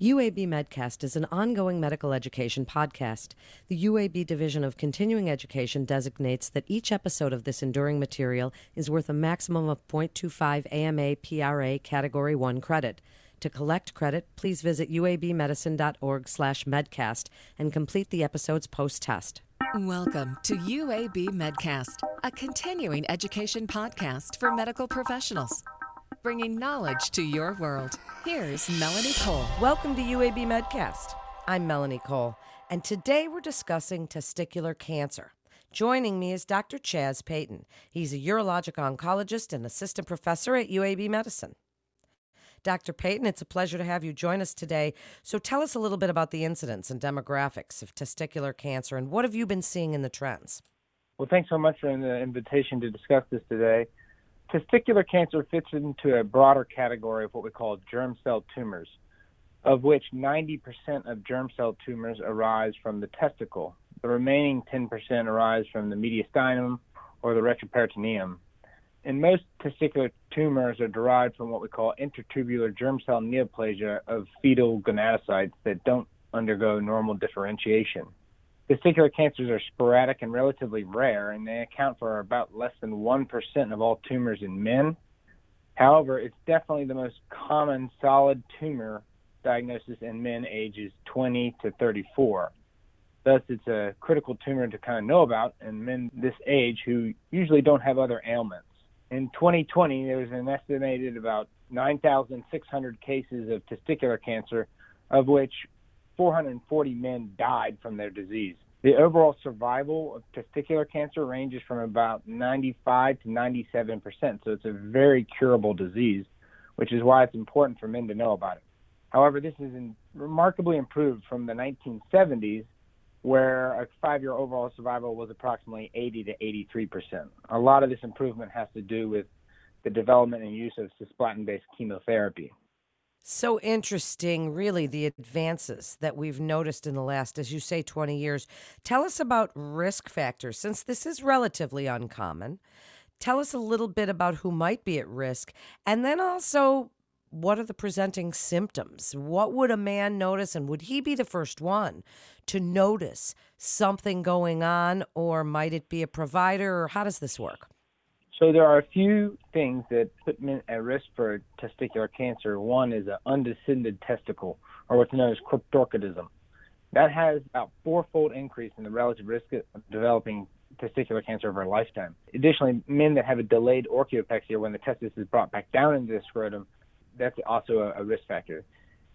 UAB Medcast is an ongoing medical education podcast. The UAB Division of Continuing Education designates that each episode of this enduring material is worth a maximum of 0.25 AMA PRA Category 1 credit. To collect credit, please visit uabmedicine.org/medcast and complete the episode's post-test. Welcome to UAB Medcast, a continuing education podcast for medical professionals bringing knowledge to your world. Here's Melanie Cole. Welcome to UAB Medcast. I'm Melanie Cole, and today we're discussing testicular cancer. Joining me is Dr. Chaz Peyton. He's a urologic oncologist and assistant professor at UAB Medicine. Dr. Peyton, it's a pleasure to have you join us today. So tell us a little bit about the incidence and demographics of testicular cancer and what have you been seeing in the trends? Well, thanks so much for the invitation to discuss this today testicular cancer fits into a broader category of what we call germ cell tumors, of which 90% of germ cell tumors arise from the testicle. The remaining 10% arise from the mediastinum or the retroperitoneum. And most testicular tumors are derived from what we call intratubular germ cell neoplasia of fetal gonadocytes that don't undergo normal differentiation. Testicular cancers are sporadic and relatively rare, and they account for about less than 1% of all tumors in men. However, it's definitely the most common solid tumor diagnosis in men ages 20 to 34. Thus, it's a critical tumor to kind of know about in men this age who usually don't have other ailments. In 2020, there was an estimated about 9,600 cases of testicular cancer, of which 440 men died from their disease. The overall survival of testicular cancer ranges from about 95 to 97 percent, so it's a very curable disease, which is why it's important for men to know about it. However, this is in, remarkably improved from the 1970s, where a five-year overall survival was approximately 80 to 83 percent. A lot of this improvement has to do with the development and use of cisplatin-based chemotherapy. So interesting, really, the advances that we've noticed in the last, as you say, 20 years. Tell us about risk factors, since this is relatively uncommon. Tell us a little bit about who might be at risk, and then also what are the presenting symptoms? What would a man notice, and would he be the first one to notice something going on, or might it be a provider, or how does this work? So there are a few things that put men at risk for testicular cancer. One is an undescended testicle, or what's known as cryptorchidism. That has about fourfold increase in the relative risk of developing testicular cancer over a lifetime. Additionally, men that have a delayed orchiopexy when the testis is brought back down into the scrotum, that's also a, a risk factor.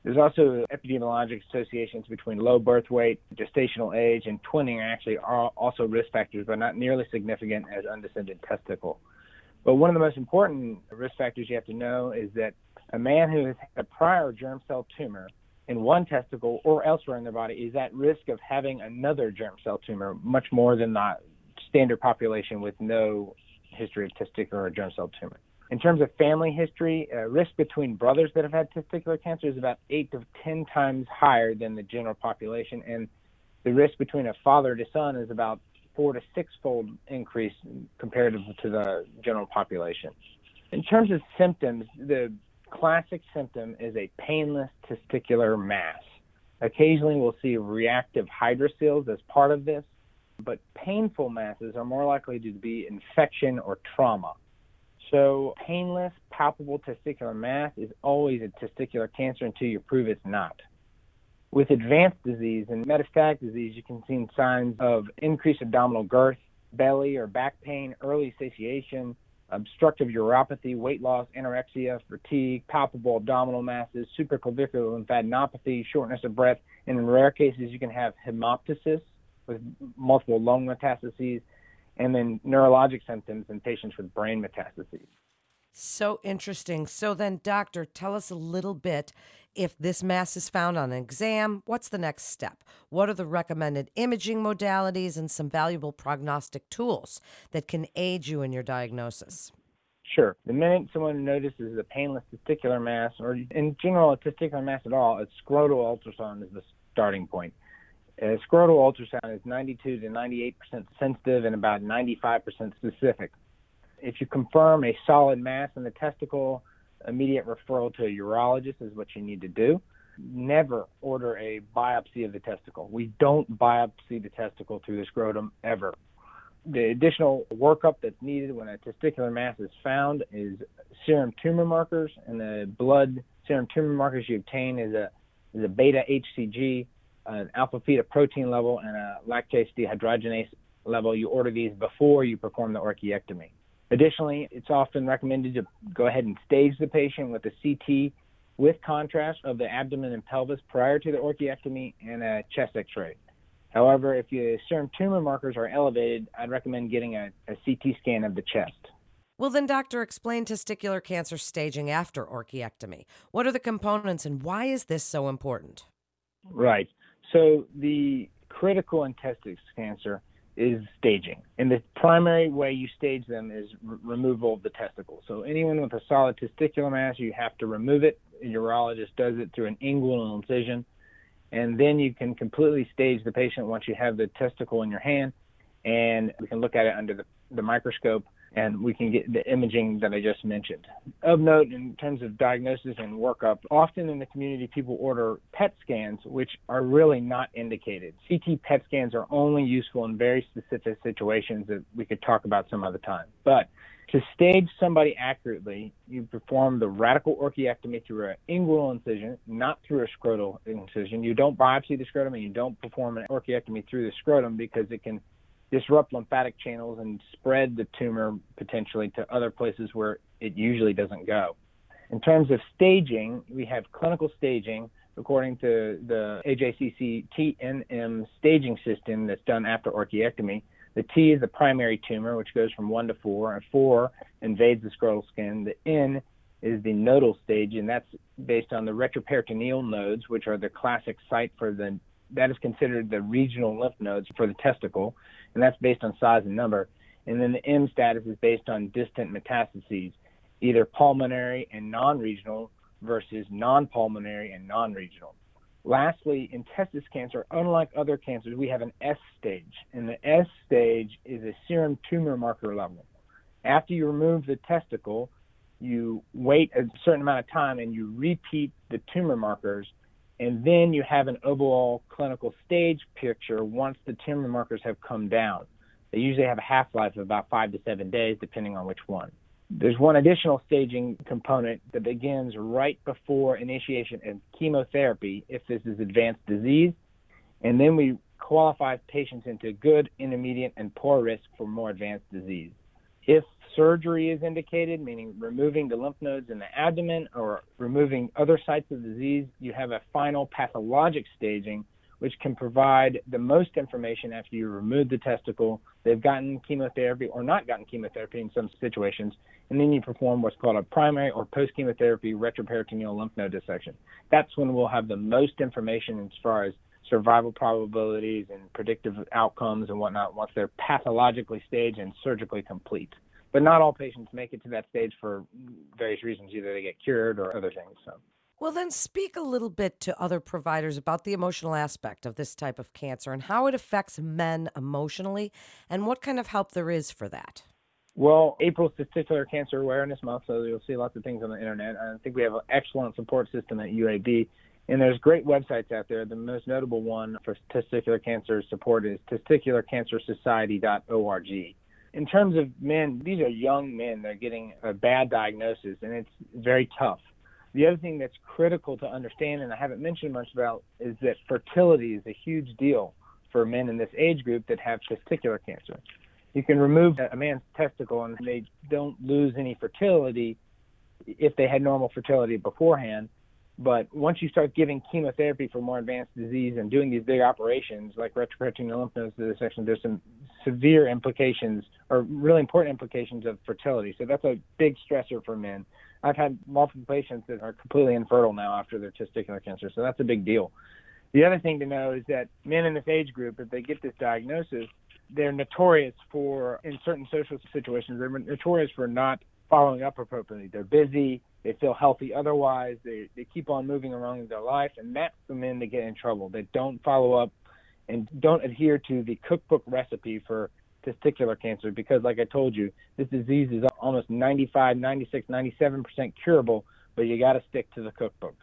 There's also epidemiologic associations between low birth weight, gestational age, and twinning are actually are also risk factors, but not nearly significant as undescended testicle. But one of the most important risk factors you have to know is that a man who has had a prior germ cell tumor in one testicle or elsewhere in their body is at risk of having another germ cell tumor much more than the standard population with no history of testicular or germ cell tumor. In terms of family history, uh, risk between brothers that have had testicular cancer is about 8 to 10 times higher than the general population, and the risk between a father to son is about four to six fold increase compared to the general population. In terms of symptoms, the classic symptom is a painless testicular mass. Occasionally, we'll see reactive hydrocele as part of this, but painful masses are more likely to be infection or trauma. So, painless, palpable testicular mass is always a testicular cancer until you prove it's not. With advanced disease and metastatic disease, you can see signs of increased abdominal girth, belly or back pain, early satiation, obstructive uropathy, weight loss, anorexia, fatigue, palpable abdominal masses, supraclavicular lymphadenopathy, shortness of breath, and in rare cases, you can have hemoptysis with multiple lung metastases, and then neurologic symptoms in patients with brain metastases. So interesting. So then, doctor, tell us a little bit. If this mass is found on an exam, what's the next step? What are the recommended imaging modalities and some valuable prognostic tools that can aid you in your diagnosis? Sure. The minute someone notices a painless testicular mass, or in general a testicular mass at all, a scrotal ultrasound is the starting point. A scrotal ultrasound is 92 to 98% sensitive and about 95% specific. If you confirm a solid mass in the testicle, immediate referral to a urologist is what you need to do. never order a biopsy of the testicle. We don't biopsy the testicle through the scrotum ever. The additional workup that's needed when a testicular mass is found is serum tumor markers, and the blood serum tumor markers you obtain is a is a beta HCG, an alpha fetoprotein level, and a lactate dehydrogenase level. You order these before you perform the orchiectomy. Additionally, it's often recommended to go ahead and stage the patient with a CT with contrast of the abdomen and pelvis prior to the orchiectomy and a chest x-ray. However, if your serum tumor markers are elevated, I'd recommend getting a, a CT scan of the chest. Well, then, doctor, explain testicular cancer staging after orchiectomy. What are the components and why is this so important? Right. So, the critical in testicular cancer is staging. And the primary way you stage them is r- removal of the testicle. So, anyone with a solid testicular mass, you have to remove it. A urologist does it through an inguinal incision and then you can completely stage the patient once you have the testicle in your hand and we can look at it under the, the microscope and we can get the imaging that I just mentioned. Of note, in terms of diagnosis and workup, often in the community people order PET scans, which are really not indicated. CT PET scans are only useful in very specific situations that we could talk about some other time. But to stage somebody accurately, you perform the radical orchiectomy through an inguinal incision, not through a scrotal incision. You don't biopsy the scrotum and you don't perform an orchiectomy through the scrotum because it can disrupt lymphatic channels and spread the tumor potentially to other places where it usually doesn't go. In terms of staging, we have clinical staging according to the AJCC TNM staging system that's done after orchiectomy. The T is the primary tumor, which goes from 1 to 4, and 4 invades the scrotal skin. The N is the nodal stage, and that's based on the retroperitoneal nodes, which are the classic site for the that is considered the regional lymph nodes for the testicle, and that's based on size and number. And then the M status is based on distant metastases, either pulmonary and non-regional versus non-pulmonary and non-regional. Lastly, in testis cancer, unlike other cancers, we have an S stage, and the S stage is a serum tumor marker level. After you remove the testicle, you wait a certain amount of time and you repeat the tumor markers, and then you have an overall clinical stage picture once the tumor markers have come down. They usually have a half life of about five to seven days, depending on which one. There's one additional staging component that begins right before initiation of chemotherapy if this is advanced disease, and then we qualify patients into good, intermediate, and poor risk for more advanced disease. If surgery is indicated, meaning removing the lymph nodes in the abdomen or removing other sites of disease, you have a final pathologic staging which can provide the most information after you remove the testicle. They've gotten chemotherapy or not gotten chemotherapy in some situations, and then you perform what's called a primary or post chemotherapy retroperitoneal lymph node dissection. That's when we'll have the most information as far as survival probabilities and predictive outcomes and whatnot once they're pathologically staged and surgically complete. But not all patients make it to that stage for various reasons. Either they get cured or other things. So. Well, then speak a little bit to other providers about the emotional aspect of this type of cancer and how it affects men emotionally and what kind of help there is for that. Well, April's Testicular Cancer Awareness Month, so you'll see lots of things on the internet. I think we have an excellent support system at UAB, and there's great websites out there. The most notable one for testicular cancer support is testicularcancersociety.org. In terms of men, these are young men. They're getting a bad diagnosis, and it's very tough. The other thing that's critical to understand, and I haven't mentioned much about, is that fertility is a huge deal for men in this age group that have testicular cancer. You can remove a man's testicle and they don't lose any fertility if they had normal fertility beforehand. But once you start giving chemotherapy for more advanced disease and doing these big operations like retroperitoneal lymph nodes dissection, there's some severe implications or really important implications of fertility. So that's a big stressor for men. I've had multiple patients that are completely infertile now after their testicular cancer, so that's a big deal. The other thing to know is that men in this age group, if they get this diagnosis, they're notorious for, in certain social situations, they're notorious for not following up appropriately. They're busy, they feel healthy otherwise, they, they keep on moving in their life, and that's the men that get in trouble. They don't follow up and don't adhere to the cookbook recipe for testicular cancer because, like I told you, this disease is almost 95, 96, 97% curable, but you got to stick to the cookbooks.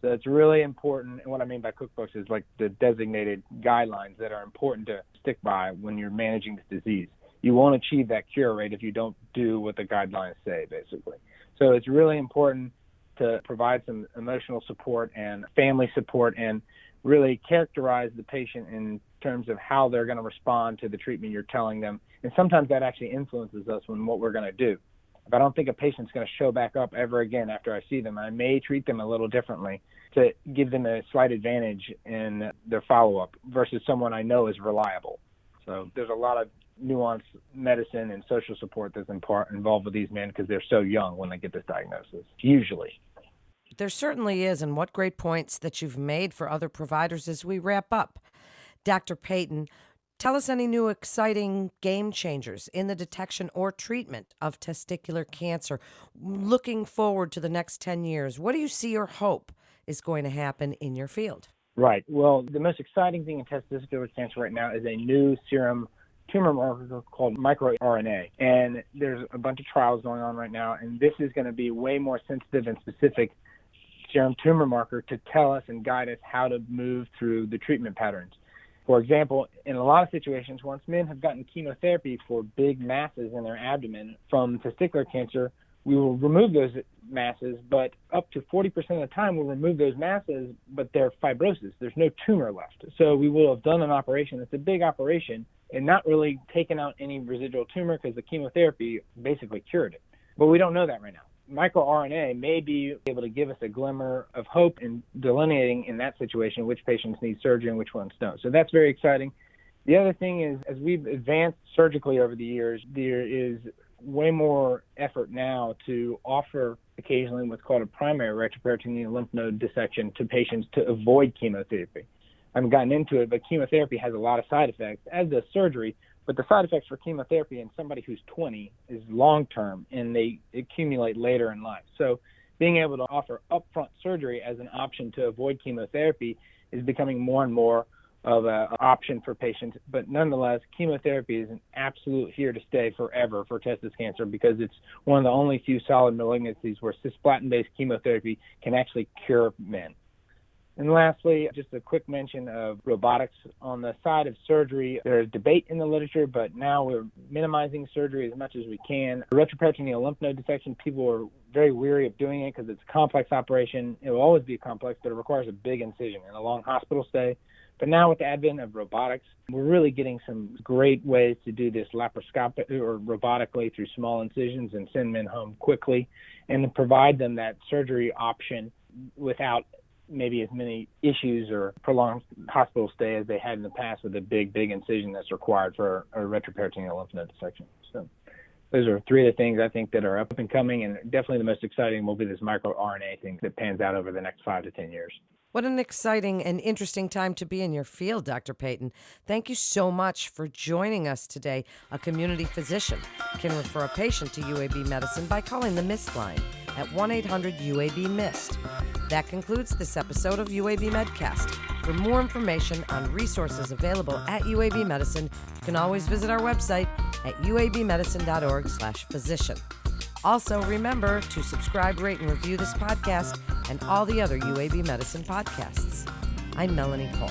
So it's really important. And what I mean by cookbooks is like the designated guidelines that are important to stick by when you're managing this disease. You won't achieve that cure rate if you don't do what the guidelines say, basically. So it's really important to provide some emotional support and family support and really characterize the patient in terms of how they're going to respond to the treatment you're telling them. And sometimes that actually influences us when what we're going to do. If I don't think a patient's going to show back up ever again after I see them, I may treat them a little differently to give them a slight advantage in their follow up versus someone I know is reliable. So there's a lot of nuanced medicine and social support that's in part involved with these men because they're so young when they get this diagnosis, usually. There certainly is, and what great points that you've made for other providers as we wrap up. Dr. Peyton, tell us any new exciting game changers in the detection or treatment of testicular cancer. Looking forward to the next 10 years, what do you see or hope is going to happen in your field? Right. Well, the most exciting thing in testicular cancer right now is a new serum tumor marker called microRNA. And there's a bunch of trials going on right now, and this is going to be way more sensitive and specific serum tumor marker to tell us and guide us how to move through the treatment patterns. For example, in a lot of situations, once men have gotten chemotherapy for big masses in their abdomen from testicular cancer, we will remove those masses, but up to 40% of the time we'll remove those masses, but they're fibrosis. There's no tumor left. So we will have done an operation. It's a big operation and not really taken out any residual tumor because the chemotherapy basically cured it. But we don't know that right now. MicroRNA may be able to give us a glimmer of hope in delineating in that situation which patients need surgery and which ones don't. So that's very exciting. The other thing is, as we've advanced surgically over the years, there is way more effort now to offer occasionally what's called a primary retroperitoneal lymph node dissection to patients to avoid chemotherapy. I haven't gotten into it, but chemotherapy has a lot of side effects, as does surgery. But the side effects for chemotherapy in somebody who's 20 is long term and they accumulate later in life. So being able to offer upfront surgery as an option to avoid chemotherapy is becoming more and more of an option for patients. But nonetheless, chemotherapy is an absolute here to stay forever for testis cancer because it's one of the only few solid malignancies where cisplatin based chemotherapy can actually cure men. And lastly, just a quick mention of robotics. On the side of surgery, there's debate in the literature, but now we're minimizing surgery as much as we can. Retroperitoneal lymph node dissection, people are very weary of doing it because it's a complex operation. It will always be complex, but it requires a big incision and a long hospital stay. But now with the advent of robotics, we're really getting some great ways to do this laparoscopic or robotically through small incisions and send men home quickly and provide them that surgery option without maybe as many issues or prolonged hospital stay as they had in the past with a big, big incision that's required for a retroperitoneal lymph node dissection. So those are three of the things I think that are up and coming, and definitely the most exciting will be this microRNA thing that pans out over the next five to ten years. What an exciting and interesting time to be in your field, Dr. Peyton. Thank you so much for joining us today. A community physician can refer a patient to UAB medicine by calling the MIST line at 1 800 UAB MIST. That concludes this episode of UAB Medcast. For more information on resources available at UAB Medicine, you can always visit our website at uabmedicine.org/physician. Also, remember to subscribe, rate, and review this podcast and all the other UAB Medicine podcasts. I'm Melanie Cole.